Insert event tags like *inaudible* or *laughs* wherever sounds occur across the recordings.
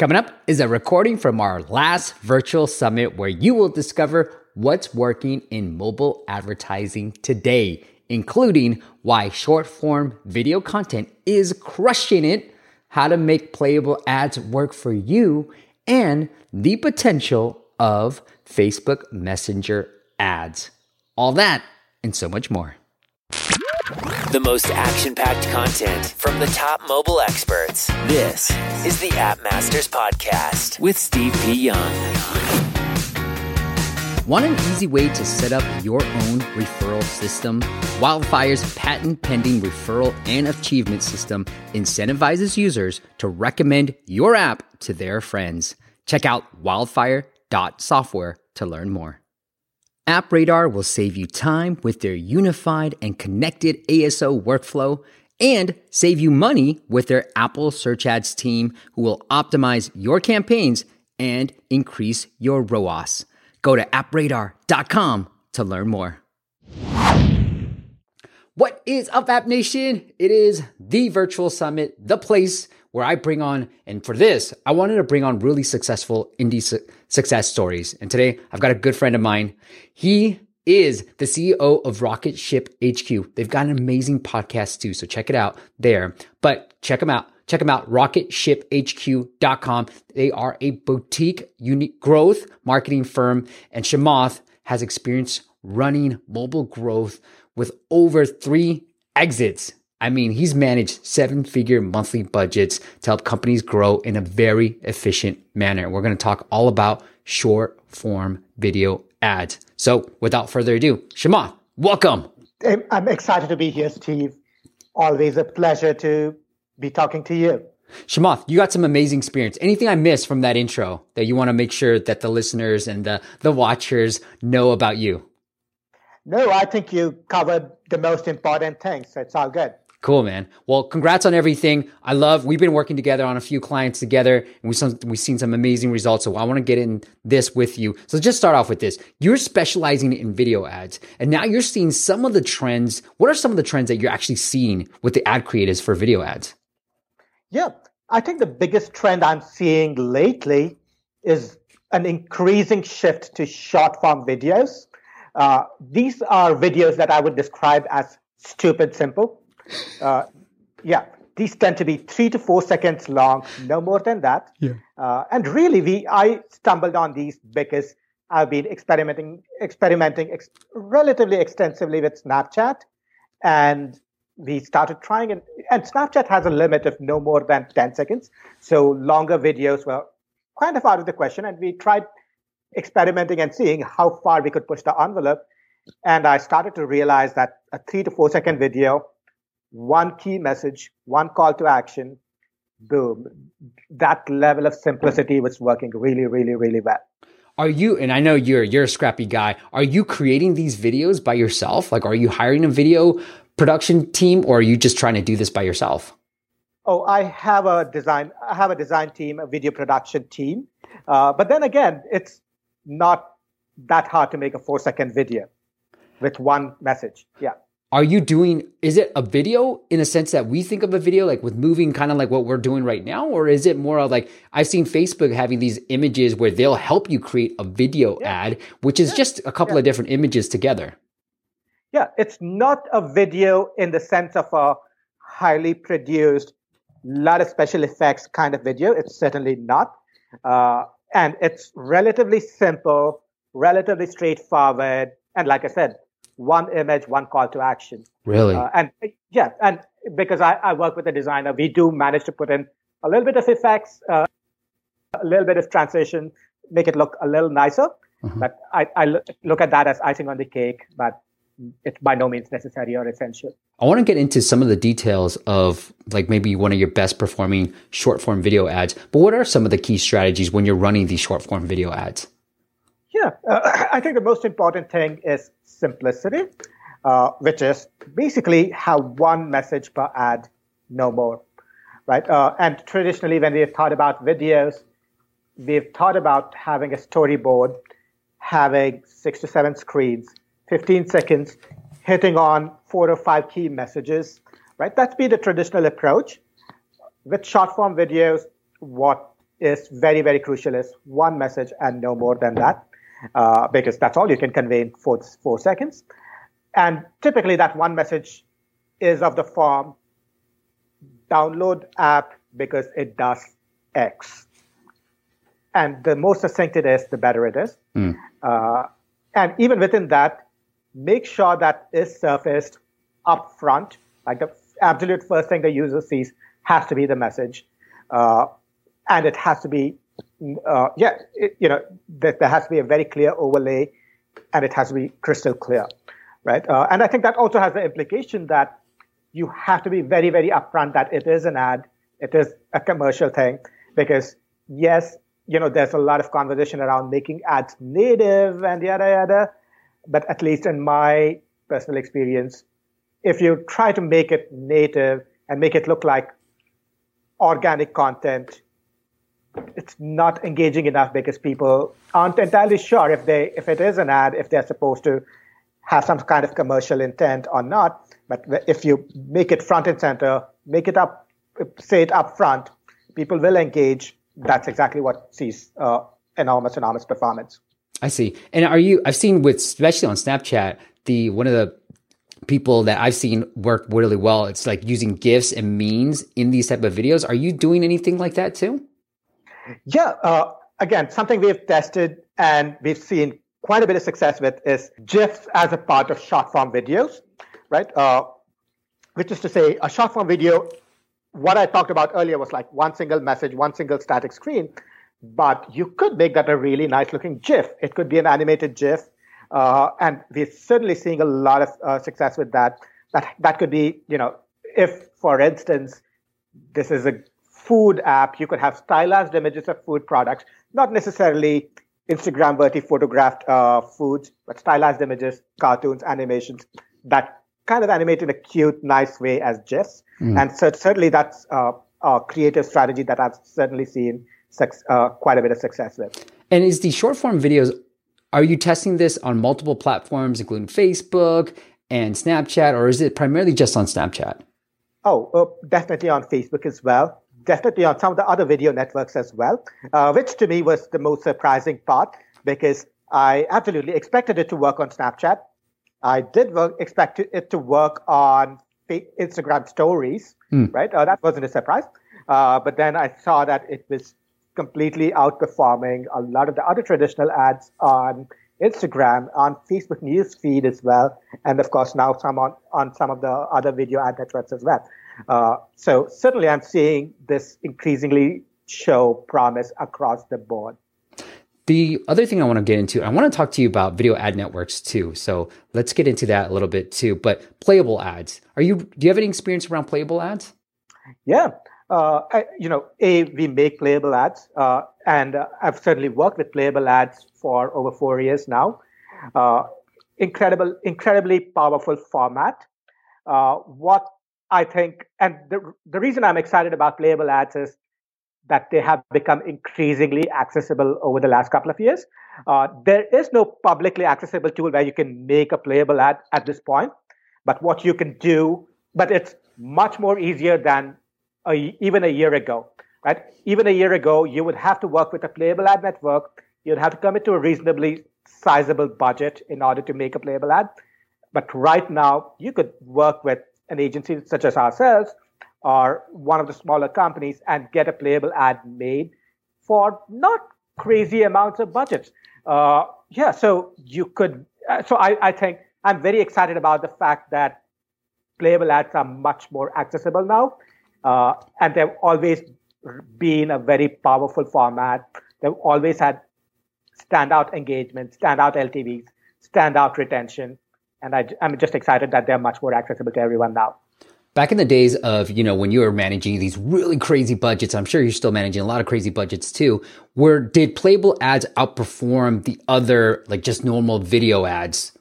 Coming up is a recording from our last virtual summit where you will discover what's working in mobile advertising today, including why short form video content is crushing it, how to make playable ads work for you, and the potential of Facebook Messenger ads. All that and so much more. The most action packed content from the top mobile experts. This is the App Masters Podcast with Steve P. Young. Want an easy way to set up your own referral system? Wildfire's patent pending referral and achievement system incentivizes users to recommend your app to their friends. Check out wildfire.software to learn more. App Radar will save you time with their unified and connected ASO workflow and save you money with their Apple Search Ads team who will optimize your campaigns and increase your ROAS. Go to appradar.com to learn more. What is up, App Nation? It is the virtual summit, the place where I bring on, and for this, I wanted to bring on really successful indie su- success stories. And today I've got a good friend of mine. He is the CEO of Rocket Ship HQ. They've got an amazing podcast too. So check it out there, but check them out. Check them out, rocketshiphq.com. They are a boutique, unique growth marketing firm and Shamanth has experience running mobile growth with over three exits I mean, he's managed seven figure monthly budgets to help companies grow in a very efficient manner. We're going to talk all about short form video ads. So without further ado, Shamanth, welcome. I'm excited to be here, Steve. Always a pleasure to be talking to you. Shamanth, you got some amazing experience. Anything I missed from that intro that you want to make sure that the listeners and the, the watchers know about you? No, I think you covered the most important things. So it's all good. Cool, man. Well, congrats on everything. I love, we've been working together on a few clients together and we've, some, we've seen some amazing results. So I want to get in this with you. So just start off with this. You're specializing in video ads and now you're seeing some of the trends. What are some of the trends that you're actually seeing with the ad creators for video ads? Yeah, I think the biggest trend I'm seeing lately is an increasing shift to short form videos. Uh, these are videos that I would describe as stupid simple uh, yeah, these tend to be three to four seconds long, no more than that. Yeah. Uh, and really, we I stumbled on these because I've been experimenting experimenting ex- relatively extensively with Snapchat, and we started trying it. And Snapchat has a limit of no more than ten seconds, so longer videos were kind of out of the question. And we tried experimenting and seeing how far we could push the envelope. And I started to realize that a three to four second video one key message, one call to action, boom. That level of simplicity was working really, really, really well. Are you, and I know you're, you're a scrappy guy. Are you creating these videos by yourself? Like, are you hiring a video production team or are you just trying to do this by yourself? Oh, I have a design, I have a design team, a video production team. Uh, but then again, it's not that hard to make a four second video with one message. Yeah are you doing is it a video in a sense that we think of a video like with moving kind of like what we're doing right now or is it more of like i've seen facebook having these images where they'll help you create a video yeah. ad which is yeah. just a couple yeah. of different images together yeah it's not a video in the sense of a highly produced lot of special effects kind of video it's certainly not uh, and it's relatively simple relatively straightforward and like i said one image, one call to action. Really? Uh, and yeah, and because I, I, work with a designer, we do manage to put in a little bit of effects, uh, a little bit of transition, make it look a little nicer. Mm-hmm. But I, I look at that as icing on the cake, but it's by no means necessary or essential. I want to get into some of the details of like maybe one of your best performing short form video ads, but what are some of the key strategies when you're running these short form video ads? Yeah, uh, *clears throat* I think the most important thing is simplicity, uh, which is basically have one message per ad, no more, right? Uh, and traditionally, when we've thought about videos, we've thought about having a storyboard, having six to seven screens, 15 seconds, hitting on four or five key messages, right? That's been the traditional approach. With short form videos, what is very, very crucial is one message and no more than that, uh, because that's all you can convey in four, four seconds. And typically that one message is of the form download app because it does X. And the more succinct it is, the better it is. Mm. Uh, and even within that, make sure that is surfaced up front. Like the absolute first thing the user sees has to be the message. Uh, and it has to be, uh, yeah, it, you know, there, there, has to be a very clear overlay and it has to be crystal clear, right? Uh, and I think that also has the implication that you have to be very, very upfront that it is an ad, it is a commercial thing, because yes, you know, there's a lot of conversation around making ads native and yada yada, but at least in my personal experience, if you try to make it native and make it look like organic content, it's not engaging enough because people aren't entirely sure if they if it is an ad if they're supposed to have some kind of commercial intent or not but if you make it front and center make it up say it up front people will engage that's exactly what sees uh, enormous enormous performance i see and are you i've seen with especially on snapchat the one of the people that I've seen work really well. It's like using GIFs and memes in these type of videos. Are you doing anything like that too? Yeah. Uh, again, something we've tested and we've seen quite a bit of success with is GIFs as a part of short form videos, right? Uh, which is to say, a short form video, what I talked about earlier was like one single message, one single static screen. But you could make that a really nice looking GIF. It could be an animated GIF. Uh, and we're certainly seeing a lot of uh, success with that. That that could be, you know, if for instance, this is a food app, you could have stylized images of food products, not necessarily Instagram worthy photographed uh, foods, but stylized images, cartoons, animations that kind of animate in a cute, nice way as GIFs. Mm. And so certainly that's uh, a creative strategy that I've certainly seen uh, quite a bit of success with. And is the short form videos, are you testing this on multiple platforms, including Facebook and Snapchat, or is it primarily just on Snapchat? Oh, uh, definitely on Facebook as well definitely on some of the other video networks as well, uh, which to me was the most surprising part because I absolutely expected it to work on Snapchat. I did work, expect it to work on Instagram stories, mm. right? Uh, that wasn't a surprise. Uh, but then I saw that it was completely outperforming a lot of the other traditional ads on Instagram, on Facebook news feed as well, and of course now some on, on some of the other video ad networks as well. Uh, so certainly I'm seeing this increasingly show promise across the board. The other thing I want to get into, I want to talk to you about video ad networks too. So let's get into that a little bit too. But playable ads, are you? Do you have any experience around playable ads? Yeah, uh, I, you know, a we make playable ads, uh, and uh, I've certainly worked with playable ads for over four years now. Uh, incredible, incredibly powerful format. Uh, what I think, and the, the reason I'm excited about playable ads is that they have become increasingly accessible over the last couple of years. Uh, there is no publicly accessible tool where you can make a playable ad at this point, but what you can do, but it's much more easier than a, even a year ago, right? Even a year ago, you would have to work with a playable ad network. You'd have to commit to a reasonably sizable budget in order to make a playable ad. But right now, you could work with an agency such as ourselves or one of the smaller companies and get a playable ad made for not crazy amounts of budgets. Uh, yeah, so you could. Uh, so I, I think I'm very excited about the fact that playable ads are much more accessible now, uh, and they've always been a very powerful format. They've always had standout engagement, standout LTVs, standout retention, and I, I'm just excited that they're much more accessible to everyone now. Back in the days of, you know, when you were managing these really crazy budgets, I'm sure you're still managing a lot of crazy budgets too. Where did playable ads outperform the other, like just normal video ads?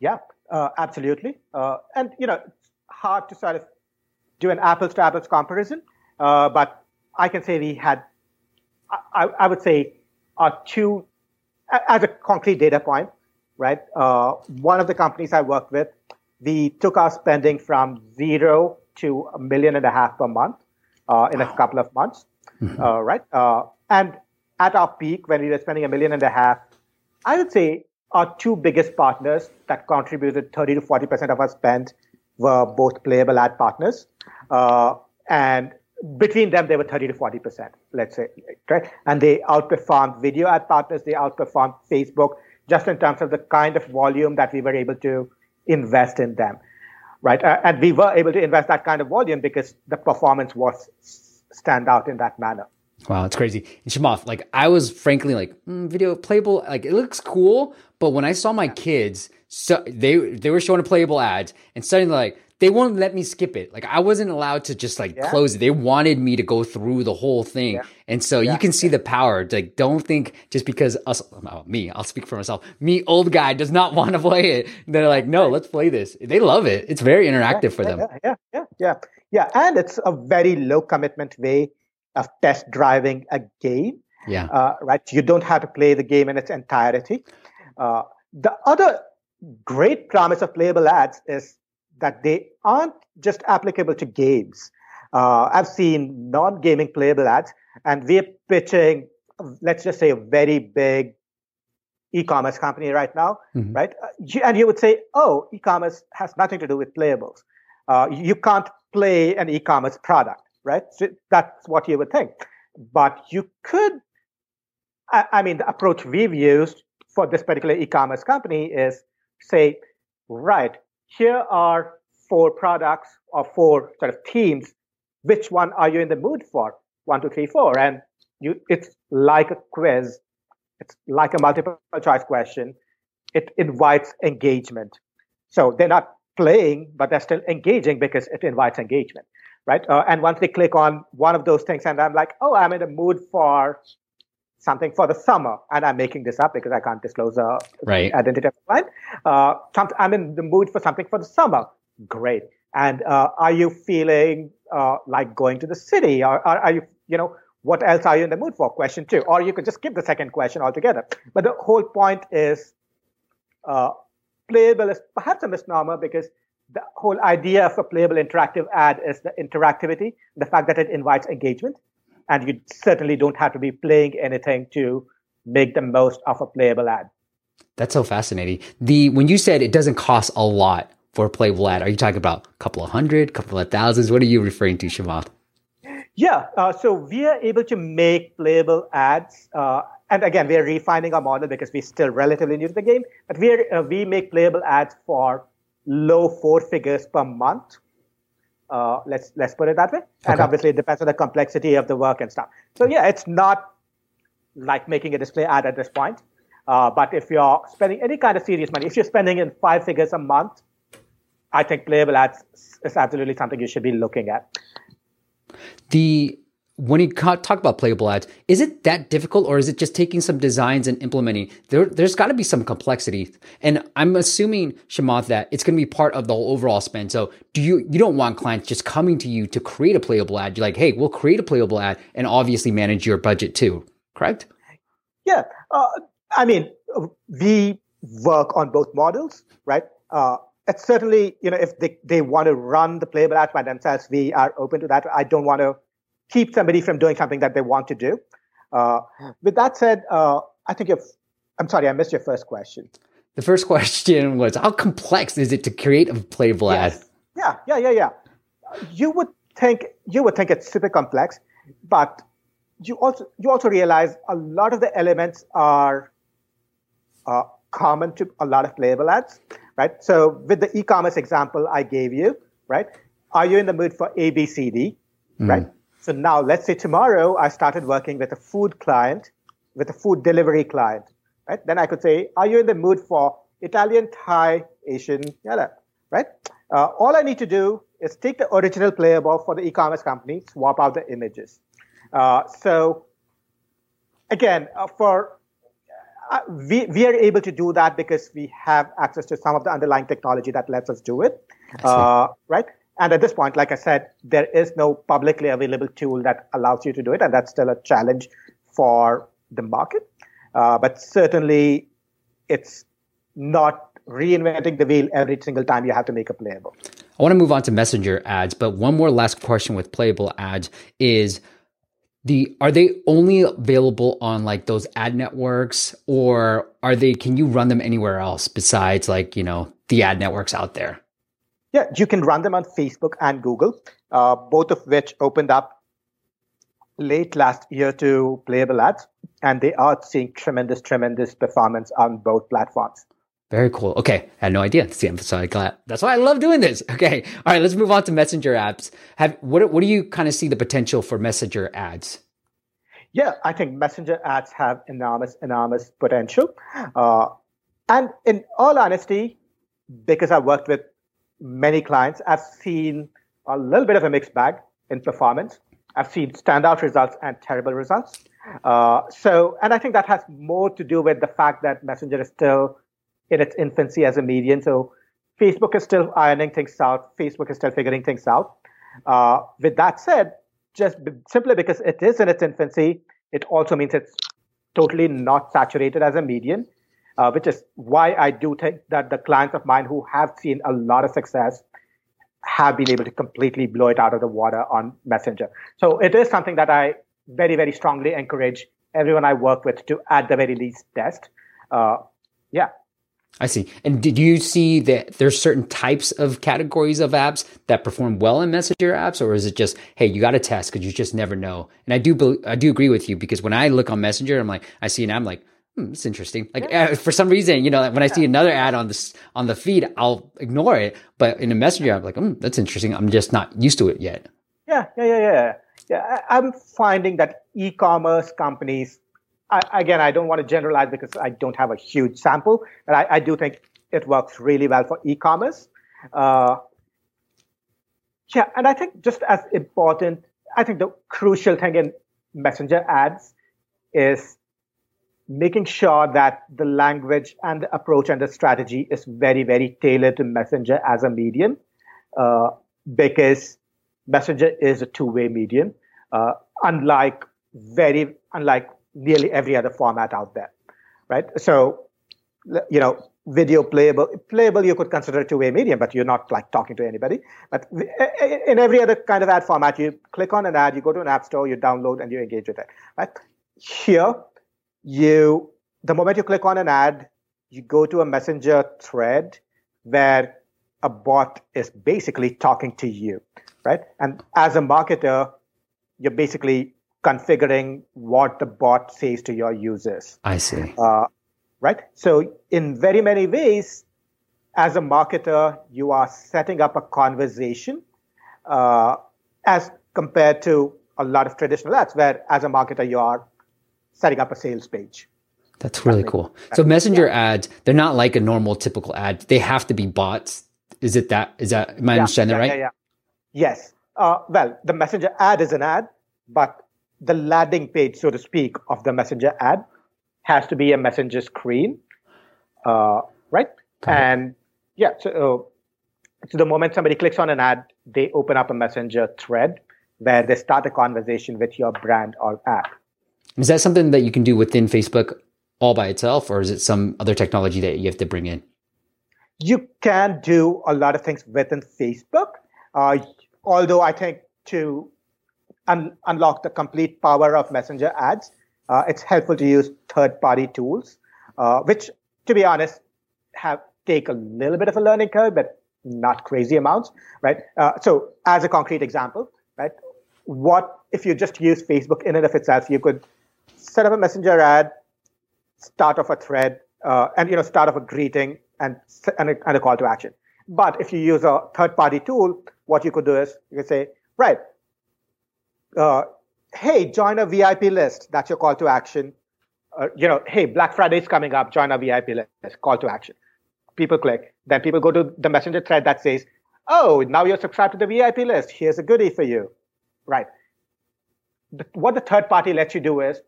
Yeah, uh, absolutely. Uh, and, you know, it's hard to sort of do an apples to apples comparison, uh, but I can say we had, I, I would say, our two, as a concrete data point, right? Uh, one of the companies I worked with, we took our spending from zero to a million and a half per month uh, in wow. a couple of months. mm-hmm. uh, right? Uh, and at our peak, when we were spending a million and a half, I would say our two biggest partners that contributed 30 to 40% of our spend were both playable ad partners. Uh, and between them, they were 30 to 40%, let's say, right? And they outperformed video ad partners, they outperformed Facebook, just in terms of the kind of volume that we were able to invest in them, right? Uh, and we were able to invest that kind of volume because the performance was stand out in that manner. Wow, it's crazy. And Shamanth, like I was frankly like mm, video playable, like it looks cool, but when I saw my kids, so they they were showing a playable ads, and suddenly like they won't let me skip it. Like I wasn't allowed to just like yeah. close it. They wanted me to go through the whole thing. Yeah. And so yeah. you can see the power. Like don't think just because us oh, me, I'll speak for myself. Me old guy does not *laughs* want to play it. They're like, "No, let's play this." They love it. It's very interactive for them. Yeah, yeah, yeah. Yeah, and it's a very low commitment way of test driving a game. Yeah. Uh, right. You don't have to play the game in its entirety. Uh, the other great promise of playable ads is that they aren't just applicable to games. Uh, I've seen non-gaming playable ads, and we're pitching, let's just say, a very big e-commerce company right now, mm-hmm. right? Uh, and you would say, "Oh, e-commerce has nothing to do with playables. Uh, you can't play an e-commerce product, right?" So that's what you would think. But you could. I, I mean, the approach we've used for this particular e-commerce company is say, right, here are four products or four sort of themes. Which one are you in the mood for? One, two, three, four. And you, it's like a quiz. It's like a multiple choice question. It invites engagement. So they're not playing, but they're still engaging because it invites engagement, right? Uh, and once they click on one of those things, and I'm like, oh, I'm in the mood for something for the summer, and I'm making this up because I can't disclose a right. identity of the client. Uh, I'm in the mood for something for the summer. Great. And uh, are you feeling uh, like going to the city? Or, are you, you know, what else are you in the mood for? Question two. Or you could just skip the second question altogether. But the whole point is uh, playable is perhaps a misnomer because the whole idea of a playable interactive ad is the interactivity, the fact that it invites engagement and you certainly don't have to be playing anything to make the most of a playable ad. That's so fascinating. The when you said it doesn't cost a lot for a playable ad, are you talking about a couple of hundred, couple of thousands? What are you referring to, Shamanth? Yeah, uh, so we are able to make playable ads, uh, and again, we are refining our model because we're still relatively new to the game. But we are, uh, we make playable ads for low four figures per month uh, let's let's put it that way. Okay. And obviously, it depends on the complexity of the work and stuff. So yeah, it's not like making a display ad at this point. Uh, but if you're spending any kind of serious money, if you're spending in five figures a month, I think playable ads is absolutely something you should be looking at. The when you talk about playable ads, is it that difficult or is it just taking some designs and implementing? There, there's got to be some complexity. And I'm assuming, Shamanth, that it's going to be part of the overall spend. So do you, you don't want clients just coming to you to create a playable ad. You're like, hey, we'll create a playable ad and obviously manage your budget too. Correct? Yeah. Uh, I mean, we work on both models, right? Uh, it's certainly, you know, if they, they want to run the playable ad by themselves, we are open to that. I don't want to keep somebody from doing something that they want to do. Uh, with that said, uh, I think if I'm sorry, I missed your first question. The first question was how complex is it to create a playable yes. ad? Yeah, yeah, yeah, yeah. You would think you would think it's super complex, but you also you also realize a lot of the elements are uh, common to a lot of playable ads, right? So with the e-commerce example I gave you, right? Are you in the mood for A, B, C, D, mm. right? So now let's say tomorrow I started working with a food client, with a food delivery client, right? Then I could say, are you in the mood for Italian, Thai, Asian, yada, right? Uh, all I need to do is take the original playable for the e-commerce company, swap out the images. Uh, so again, uh, for uh, we, we are able to do that because we have access to some of the underlying technology that lets us do it, uh, right? And at this point, like I said, there is no publicly available tool that allows you to do it, and that's still a challenge for the market. Uh, but certainly, it's not reinventing the wheel every single time you have to make a playable. I want to move on to messenger ads, but one more last question with playable ads is the are they only available on like those ad networks or are they can you run them anywhere else besides like you know the ad networks out there yeah you can run them on facebook and google uh, both of which opened up late last year to playable ads and they are seeing tremendous tremendous performance on both platforms very cool. Okay, I had no idea. See, so I glad. That's why I love doing this. *laughs* Okay, all right. Let's move on to messenger apps. Have what? What do you kind of see the potential for messenger ads? Yeah, I think messenger ads have enormous, enormous potential. Uh, and in all honesty, because I've worked with many clients, I've seen a little bit of a mixed bag in performance. I've seen standout results and terrible results. Uh, so, and I think that has more to do with the fact that Messenger is still in its infancy as a medium. So Facebook is still ironing things out. Facebook is still figuring things out. Uh, with that said, just b- simply because it is in its infancy, it also means it's totally not saturated as a medium, uh, which is why I do think that the clients of mine who have seen a lot of success have been able to completely blow it out of the water on Messenger. So it is something that I very, very strongly encourage everyone I work with to, at the very least, test. Uh, yeah. I see. And did you see that there's certain types of categories of apps that perform well in Messenger apps, or is it just, hey, you got to test because you just never know? And I do, I do agree with you because when I look on Messenger, I'm like, I see an ad, I'm like, hmm, it's interesting. Like yeah. uh, for some reason, you know, when I see another ad on this on the feed, I'll ignore it. But in a Messenger, I'm like, hmm, that's interesting. I'm just not used to it yet. Yeah, yeah, yeah, yeah. Yeah, I'm finding that e-commerce companies I, again, I don't want to generalize because I don't have a huge sample, but I, I do think it works really well for e-commerce. Uh, yeah, and I think just as important, I think the crucial thing in messenger ads is making sure that the language and the approach and the strategy is very, very tailored to messenger as a medium, uh, because messenger is a two-way medium, uh, unlike very unlike nearly every other format out there, right? So, you know, video playable, playable you could consider a two-way medium, but you're not like talking to anybody. But in every other kind of ad format, you click on an ad, you go to an app store, you download, and you engage with it, right? Here, you the moment you click on an ad, you go to a messenger thread where a bot is basically talking to you, right? And as a marketer, you're basically configuring what the bot says to your users. I see. Uh, right? So, in very many ways, as a marketer, you are setting up a conversation uh, as compared to a lot of traditional ads, where as a marketer, you are setting up a sales page. That's really cool. So messenger yeah. ads, they're not like a normal typical ad. They have to be bots. Is it that? Is that, am I yeah, understanding yeah, right? Yeah, yeah. Yes. Uh, well, the messenger ad is an ad, but the landing page, so to speak, of the messenger ad has to be a messenger screen, uh, right? and yeah, so, uh, so the moment somebody clicks on an ad, they open up a messenger thread where they start a conversation with your brand or app. Is that something that you can do within Facebook all by itself, or is it some other technology that you have to bring in? You can do a lot of things within Facebook. Uh, although I think to un- unlock the complete power of messenger ads, uh, it's helpful to use third-party tools, uh, which, to be honest, have take a little bit of a learning curve, but not crazy amounts, right? Uh, so, as a concrete example, right, what if you just use Facebook in and of itself? You could set up a messenger ad, start off a thread, uh, and you know, start off a greeting and and a, and a call to action. But if you use a third-party tool, what you could do is you could say, right, uh, hey, join a VIP list. That's your call to action. Uh, you know, hey, Black Friday is coming up. Join a VIP list. Call to action. People click. Then people go to the messenger thread that says, oh, now you're subscribed to the VIP list. Here's a goodie for you. Right. what the third party lets you do is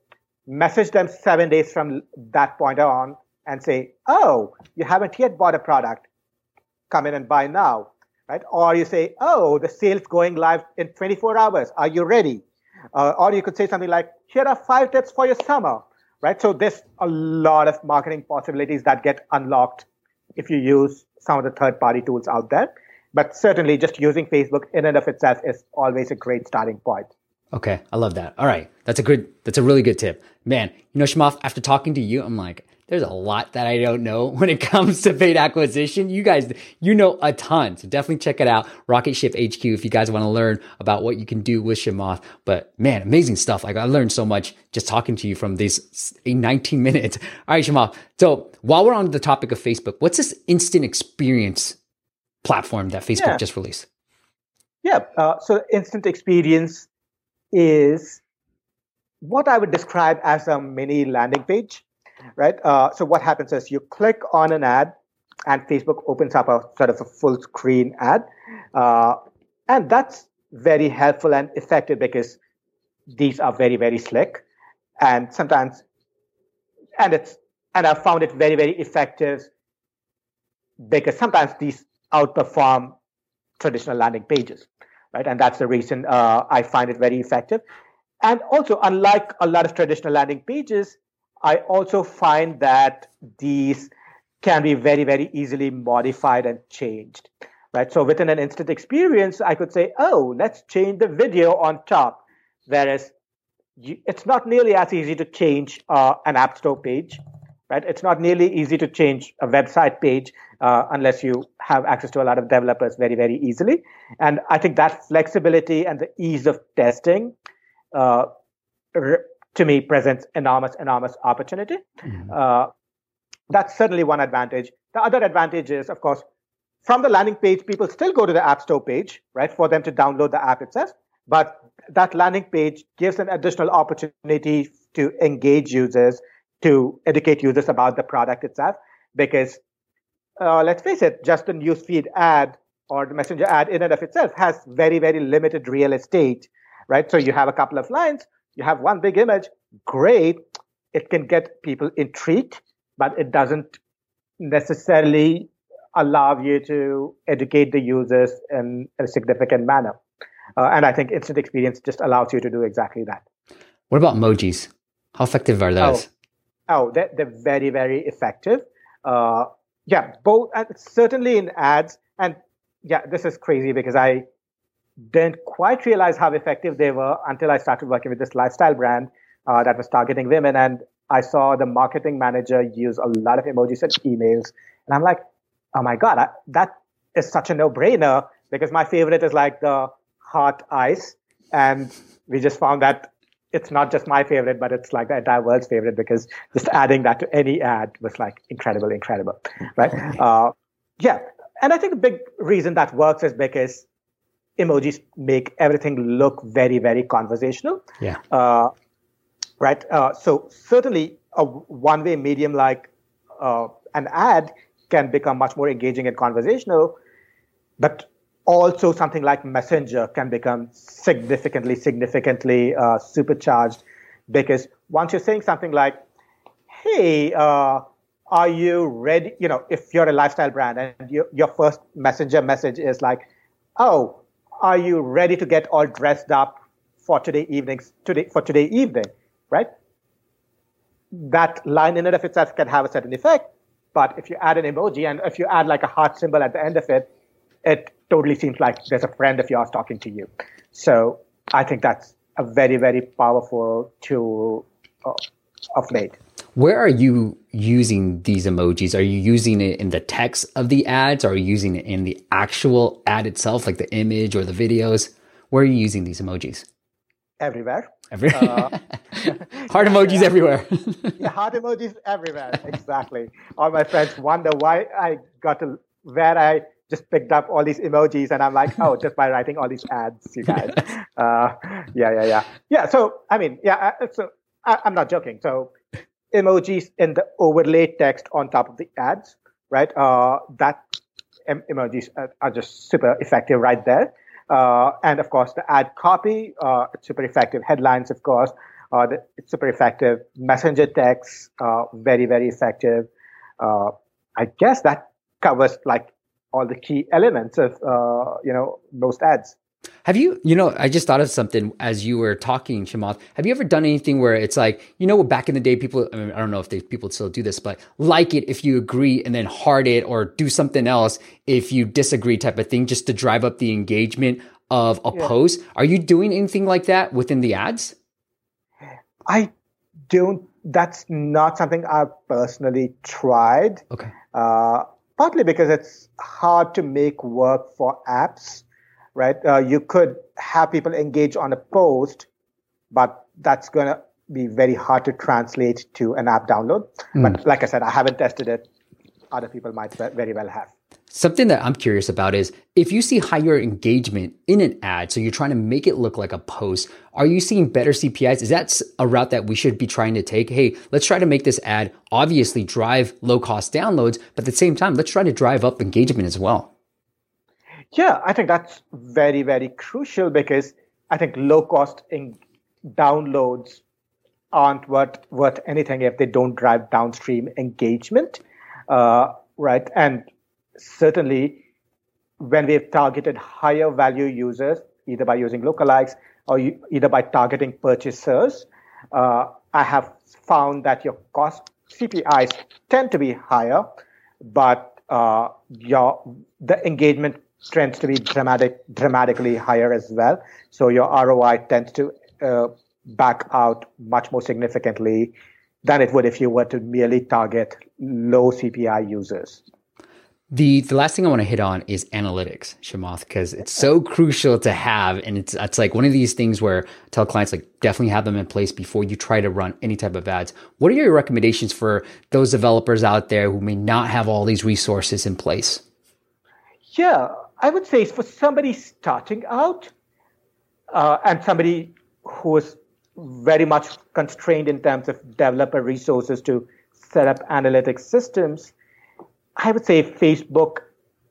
message them seven days from that point on and say, oh, you haven't yet bought a product. Come in and buy now right? Or you say, oh, the sale's going live in 24 hours. Are you ready? Uh, or you could say something like, here are five tips for your summer, right? So there's a lot of marketing possibilities that get unlocked if you use some of the third party tools out there. But certainly just using Facebook in and of itself is always a great starting point. Okay, I love that. All right, that's a good, that's a really good tip, man. You know, Shamanth, after talking to you, I'm like, there's a lot that I don't know *laughs* when it comes to paid acquisition. You guys, you know a ton. So definitely check it out. Rocket Ship HQ if you guys want to learn about what you can do with Shamanth. But man, amazing stuff. Like I learned so much just talking to you from these 19 minutes. All right, Shamanth. So while we're on the topic of Facebook, what's this instant experience platform that Facebook yeah. just released? Yeah. Uh, so instant experience is what I would describe as a mini landing page right? Uh, so what happens is you click on an ad, and Facebook opens up a sort of a full screen ad, uh, and that's very helpful and effective because these are very very slick, and sometimes, and it's and I've found it very very effective because sometimes these outperform traditional landing pages, right? And that's the reason uh, I find it very effective. And also, unlike a lot of traditional landing pages, I also find that these can be very, very easily modified and changed. Right. So within an instant experience, I could say, oh, let's change the video on top. Whereas you, it's not nearly as easy to change uh, an app store page, right? It's not nearly easy to change a website page uh, unless you have access to a lot of developers very, very easily. And I think that flexibility and the ease of testing uh, to me presents enormous, enormous opportunity. Mm-hmm. Uh, that's certainly one advantage. The other advantage is, of course, from the landing page, people still go to the App Store page, right, for them to download the app itself. But that landing page gives an additional opportunity to engage users, to educate users about the product itself. Because uh, let's face it, just a newsfeed ad or the messenger ad in and of itself has very, very limited real estate, right? So you have a couple of lines, you have one big image, great. It can get people intrigued, but it doesn't necessarily allow you to educate the users in a significant manner. Uh, and I think instant experience just allows you to do exactly that. What about emojis? How effective are those? Oh, oh they're, they're very, very effective. Uh, yeah, both uh, certainly in ads. And yeah, this is crazy because I didn't quite realize how effective they were until I started working with this lifestyle brand uh, that was targeting women. And I saw the marketing manager use a lot of emojis and emails. And I'm like, oh my God, I, that is such a no brainer because my favorite is like the heart eyes. And we just found that it's not just my favorite, but it's like the entire world's favorite because just adding that to any ad was like incredible, incredible, right? Uh, yeah. And I think the big reason that works is because emojis make everything look very, very conversational. Yeah. Uh, right. Uh, so certainly a one-way medium like uh, an ad can become much more engaging and conversational, but also something like Messenger can become significantly, significantly uh, supercharged because once you're saying something like, "Hey," uh, are you ready? You know, if you're a lifestyle brand and you, your first messenger message is like, oh, are you ready to get all dressed up for today evenings today for today evening right that line in and of itself can have a certain effect but if you add an emoji and if you add like a heart symbol at the end of it it totally seems like there's a friend of yours talking to you so i think that's a very very powerful tool of late where are you using these emojis? Are you using it in the text of the ads? Are you using it in the actual ad itself, like the image or the videos? Where are you using these emojis? Everywhere. Everywhere. Uh, *laughs* heart emojis yeah. *laughs* everywhere. yeah, heart emojis everywhere. Exactly. All my friends wonder why I got to where I just picked up all these emojis, and I'm like, oh, just by writing all these ads, you guys. *laughs* uh, yeah, yeah, yeah, yeah. So I mean, yeah. So I, I'm not joking. So emojis in the overlay text on top of the ads, right? Uh, that em- emojis are, are, just super effective right there. Uh, and of course, the ad copy, uh, it's super effective. Headlines, of course, uh, the, it's super effective. Messenger text, uh, very, very effective. Uh, I guess that covers like all the key elements of, uh, you know, most ads. Have you, you know, I just thought of something as you were talking, Shamanth. Have you ever done anything where it's like, you know, back in the day, people, I, mean, I don't know if they, people still do this, but like it if you agree and then heart it or do something else if you disagree type of thing just to drive up the engagement of a yeah. post. Are you doing anything like that within the ads? I don't. That's not something I've personally tried. Okay. Uh, partly because it's hard to make work for apps, right? Uh, you could have people engage on a post, but that's going to be very hard to translate to an app download. Mm. But like I said, I haven't tested it. Other people might very well have. Something that I'm curious about is if you see higher engagement in an ad, so you're trying to make it look like a post, are you seeing better CPIs? Is that a route that we should be trying to take? Hey, let's try to make this ad obviously drive low cost downloads, but at the same time, let's try to drive up engagement as well. Yeah, I think that's very, very crucial because I think low cost in downloads aren't worth, worth anything if they don't drive downstream engagement. Uh, right. And certainly when we've targeted higher value users, either by using lookalikes or you, either by targeting purchasers, uh, I have found that your cost CPIs tend to be higher, but uh, your the engagement tends to be dramatic, dramatically higher as well. So your ROI tends to uh, back out much more significantly than it would if you were to merely target low CPI users. The the last thing I want to hit on is analytics, Shamanth, because it's so crucial to have, and it's it's like one of these things where I tell clients like definitely have them in place before you try to run any type of ads. What are your recommendations for those developers out there who may not have all these resources in place? Yeah, I would say for somebody starting out uh, and somebody who is very much constrained in terms of developer resources to set up analytics systems I would say Facebook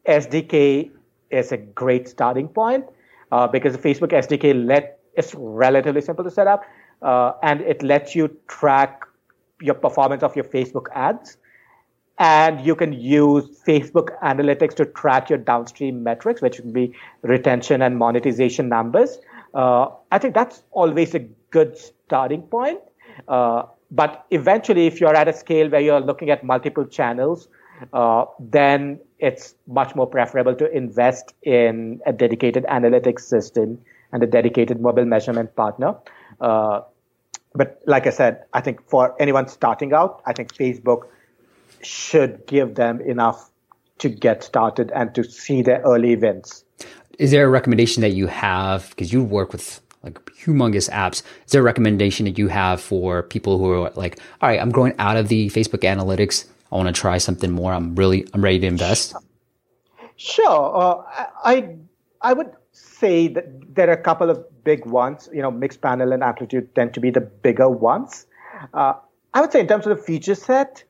SDK is a great starting point uh, because the Facebook SDK let it's relatively simple to set up uh, and it lets you track your performance of your Facebook ads. And you can use Facebook analytics to track your downstream metrics, which would be retention and monetization numbers. Uh, I think that's always a good starting point. Uh, but eventually, if you're at a scale where you're looking at multiple channels, uh, then it's much more preferable to invest in a dedicated analytics system and a dedicated mobile measurement partner. Uh, but like I said, I think for anyone starting out, I think Facebook should give them enough to get started and to see their early wins. Is there a recommendation that you have because you work with like humongous apps? Is there a recommendation that you have for people who are like, all right, I'm growing out of the Facebook analytics I want to try something more. I'm really I'm ready to invest. Sure, uh, I I would say that there are a couple of big ones. You know, Mixpanel and amplitude tend to be the bigger ones. Uh, I would say in terms of the feature set,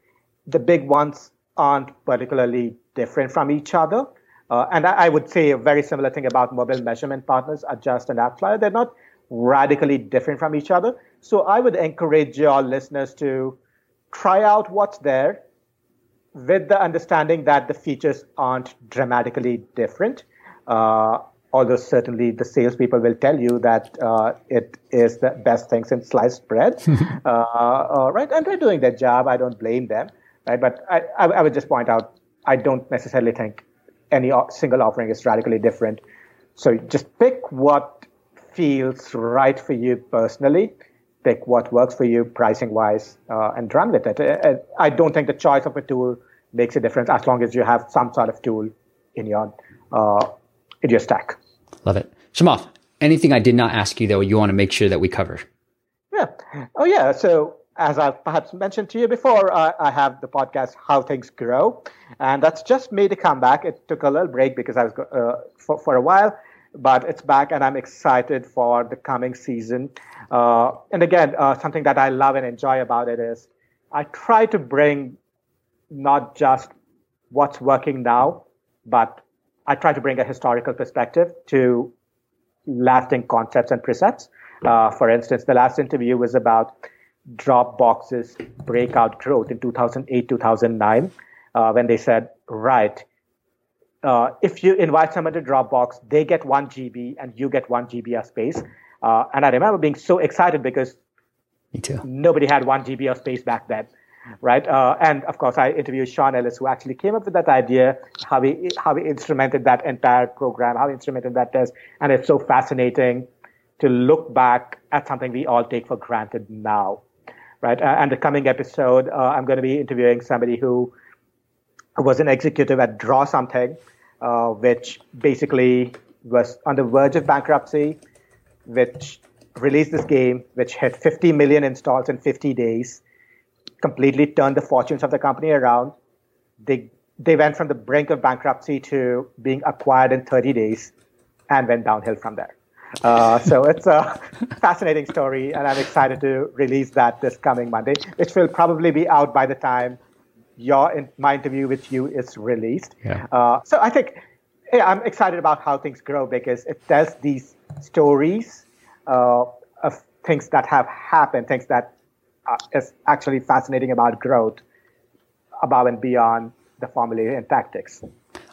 the big ones aren't particularly different from each other. Uh, and I, I, would say a very similar thing about mobile measurement partners, Adjust and AppsFlyer. They're not radically different from each other. So I would encourage your listeners to try out what's there, with the understanding that the features aren't dramatically different. Uh, although certainly the salespeople will tell you that uh, it is the best thing since sliced bread, *laughs* uh, uh, right? And they're doing their job. I don't blame them, right? But I, I, I would just point out, I don't necessarily think any single offering is radically different. So just pick what feels right for you personally pick what works for you pricing wise uh, and run with it. Uh, I don't think the choice of a tool makes a difference as long as you have some sort of tool in your uh, in your stack. Love it, Shamanth. Anything I did not ask you though, you want to make sure that we cover? Yeah. Oh yeah. So as I've perhaps mentioned to you before, uh, I have the podcast How Things Grow, and that's just made a comeback. It took a little break because I was uh, for for a while, but it's back, and I'm excited for the coming season. Uh, and again, uh, something that I love and enjoy about it is I try to bring not just what's working now, but I try to bring a historical perspective to lasting concepts and precepts. Uh, for instance, the last interview was about Dropbox's breakout growth in 2008, 2009, uh, when they said, right, uh, if you invite someone to Dropbox, they get one GB and you get one GB of space. Uh, and I remember being so excited because Me too. nobody had one GB of space back then. right? Uh, and of course, I interviewed Sean Ellis, who actually came up with that idea, how he how he instrumented that entire program, how he instrumented that test, and it's so fascinating to look back at something we all take for granted now, right? Uh, and the coming episode, uh, I'm going to be interviewing somebody who was an executive at Draw Something, uh, which basically was on the verge of bankruptcy, which released this game, which had 50 million installs in 50 days, completely turned the fortunes of the company around. They they went from the brink of bankruptcy to being acquired in 30 days, and went downhill from there. Uh, so it's a *laughs* fascinating story, and I'm excited to release that this coming Monday, which will probably be out by the time your in, my interview with you is released. Yeah. Uh, so I think I'm excited about how things grow because it tells these stories uh, of things that have happened, things that uh, is actually fascinating about growth above and beyond the formula and tactics.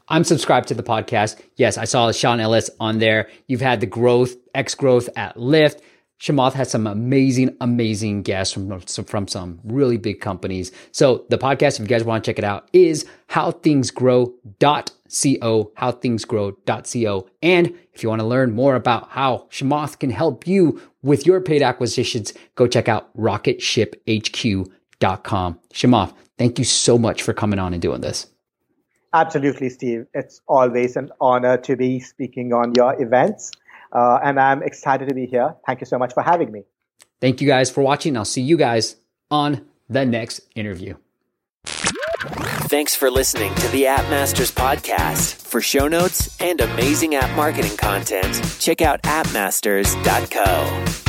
I'm subscribed to the podcast. Yes, I saw Sean Ellis on there. You've had the growth, X growth at Lyft. Shamanth has some amazing, amazing guests from, from some really big companies. So the podcast, if you guys want to check it out, is howthingsgrow.co, howthingsgrow.co. And if you want to learn more about how Shamanth can help you with your paid acquisitions, go check out rocketshiphq.com. Shamanth, thank you so much for coming on and doing this. Absolutely, Steve. It's always an honor to be speaking on your events. Uh, and I'm excited to be here. Thank you so much for having me. Thank you guys for watching. I'll see you guys on the next interview. Thanks for listening to the App Masters podcast. For show notes and amazing app marketing content, check out appmasters.co.